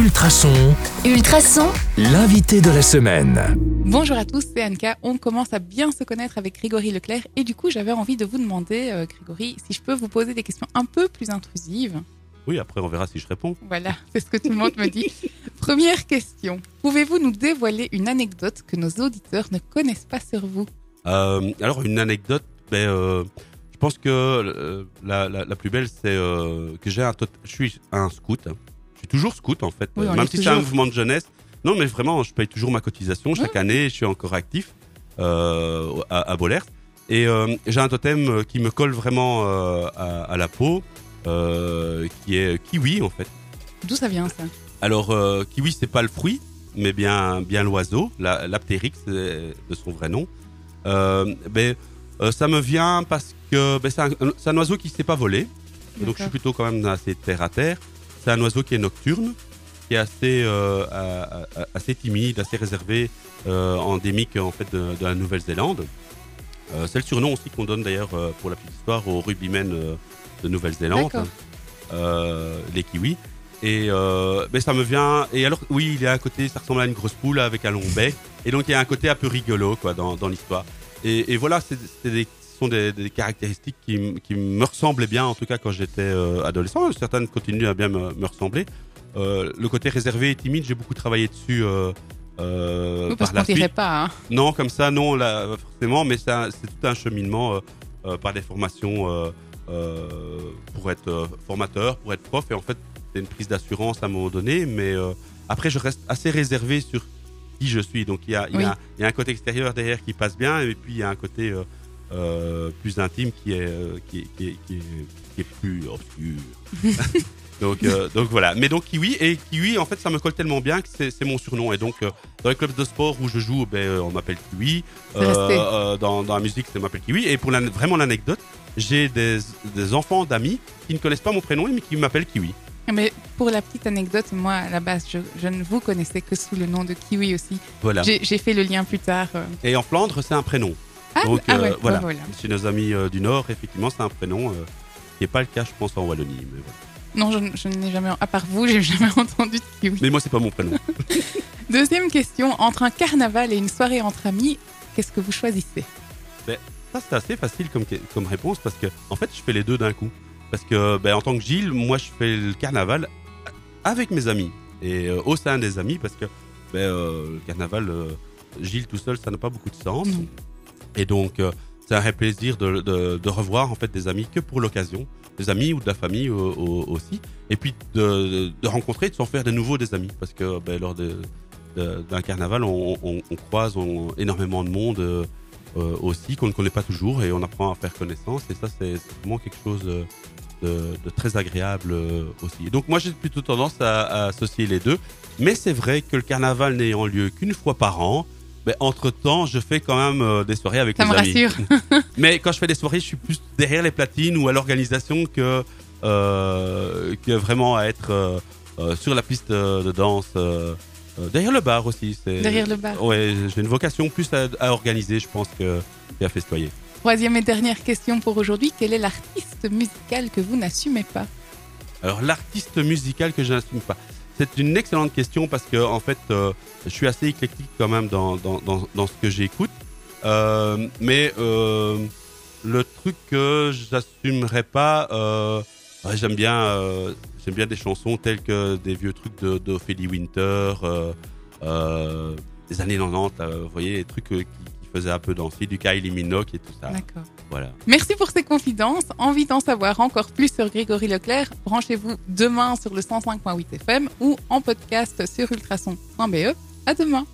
Ultrason, Ultrason, l'invité de la semaine. Bonjour à tous, c'est Anka. On commence à bien se connaître avec Grégory Leclerc et du coup j'avais envie de vous demander, euh, Grégory, si je peux vous poser des questions un peu plus intrusives. Oui, après on verra si je réponds. Voilà, c'est ce que tout le monde me dit. Première question. Pouvez-vous nous dévoiler une anecdote que nos auditeurs ne connaissent pas sur vous? Euh, alors une anecdote, ben, euh, je pense que euh, la, la, la plus belle c'est euh, que j'ai un je suis un scout. Toujours scout en fait, Oui, même si c'est un mouvement de jeunesse. Non mais vraiment, je paye toujours ma cotisation chaque année, je suis encore actif euh, à, à Bollers. Et euh, j'ai un totem euh, qui me colle vraiment euh, à, à la peau, qui est kiwi en fait. D'où ça vient ça? Alors, kiwi, c'est pas le fruit, mais bien, bien l'oiseau, la- l'aptérix de son vrai nom. Euh, ben, ça me vient parce que ben, c'est un, un oiseau qui ne sait pas voler, donc je suis plutôt quand même assez terre à terre. C'est un oiseau qui est nocturne, qui est assez, euh, assez timide, assez réservé, euh, endémique en fait de, de la Nouvelle-Zélande. Euh, c'est le surnom aussi qu'on donne d'ailleurs euh, pour la petite histoire aux rugbymen de Nouvelle-Zélande, les kiwis. Et ben ça me vient. Et alors, oui, il est à côté, ça ressemble à une grosse poule avec un long bec. Et donc, il y a un côté un peu rigolo quoi, dans, dans l'histoire. Et, et voilà, c'est des, sont des, des caractéristiques qui, me ressemblaient bien, en tout cas quand j'étais euh, adolescent. Certaines continuent à bien me, me ressembler. Euh, le côté réservé et timide, j'ai beaucoup travaillé dessus. Euh, euh, Oui, Parce qu'on dirait pas. hein. Non, comme ça, non, là, forcément, mais c'est tout un cheminement par des formations pour être formateur, pour être prof. Et en fait, c'est une prise d'assurance à un moment donné, mais après, je reste assez réservé sur qui je suis. Donc, il y a, il y a- Oui. il y a un côté extérieur derrière qui passe bien, et puis il y a un côté euh, euh, plus intime qui est, euh, qui, est- qui est, qui est- qui est plus obscur. donc, euh, donc voilà. Mais donc Kiwi, et Kiwi, en fait, ça me colle tellement bien que c'est mon surnom. Et donc, euh, dans les clubs de sport où je joue, ben, euh, on m'appelle Kiwi. Euh, dans, dans la musique, on m'appelle Kiwi. Et pour la, vraiment l'anecdote, j'ai des, des enfants d'amis qui ne connaissent pas mon prénom, mais qui m'appellent Kiwi. Mais pour la petite anecdote, moi à la base, je, je ne vous connaissais que sous le nom de Kiwi aussi. Voilà. J'ai fait le lien plus tard. Et en Flandre, c'est un prénom. Ah, Donc ah euh, ouais, voilà. voilà. Chez nos amis euh, du Nord, effectivement, c'est un prénom euh, qui n'est pas le cas, je pense, en Wallonie. Mais, voilà. Non, je, n'ai jamais, à part vous, j'ai jamais entendu de Kiwi. Mais moi, c'est pas mon prénom. Deuxième question, entre un carnaval et une soirée entre amis, qu'est-ce que vous choisissez? Ça, c'est assez facile comme, comme réponse parce que, en fait, je fais les deux d'un coup. Parce que, ben, en tant que Gilles, moi, je fais le carnaval avec mes amis et euh, au sein des amis parce que, ben, euh, le carnaval, euh, Gilles tout seul, ça n'a pas beaucoup de sens. Et donc, euh, c'est un vrai plaisir de, de, revoir en fait des amis que pour l'occasion, des amis ou de la famille au- aussi, et puis de, de rencontrer, de s'en faire de nouveau des amis, parce que ben, lors d'un carnaval, on, croise énormément de monde euh, aussi qu'on ne connaît pas toujours, et on apprend à faire connaissance, et ça c'est vraiment quelque chose de, très agréable euh, aussi. Donc moi j'ai plutôt tendance à associer les deux, mais c'est vrai que le carnaval n'ayant lieu qu'une fois par an, ben, entre temps, je fais quand même euh, des soirées avec Ça les me amis. rassure. Mais quand je fais des soirées, je suis plus derrière les platines ou à l'organisation que, euh, que vraiment à être euh, sur la piste de danse. derrière le bar aussi. Derrière le bar. Ouais, j'ai une vocation plus à, à organiser, je pense, que- qu'à festoyer. Troisième et dernière question pour aujourd'hui, quel est l'artiste musical que vous n'assumez pas? Alors, l'artiste musical que je n'assume pas. C'est une excellente question parce que, en fait, euh, je suis assez éclectique quand même dans, dans, dans, ce que j'écoute. Euh, mais euh, le truc que j'assumerais pas, j'aime bien, j'aime bien des chansons telles que des vieux trucs de- d'Ophélie Winter, des années 90, là, vous voyez, des trucs qui, qui faisaient un peu danser, du Kylie Minogue et tout ça. D'accord. Voilà. Merci pour ces confidences. Envie d'en savoir encore plus sur Grégory Leclerc Branchez-vous demain sur le 105.8 FM ou en podcast sur ultrason.be. À demain.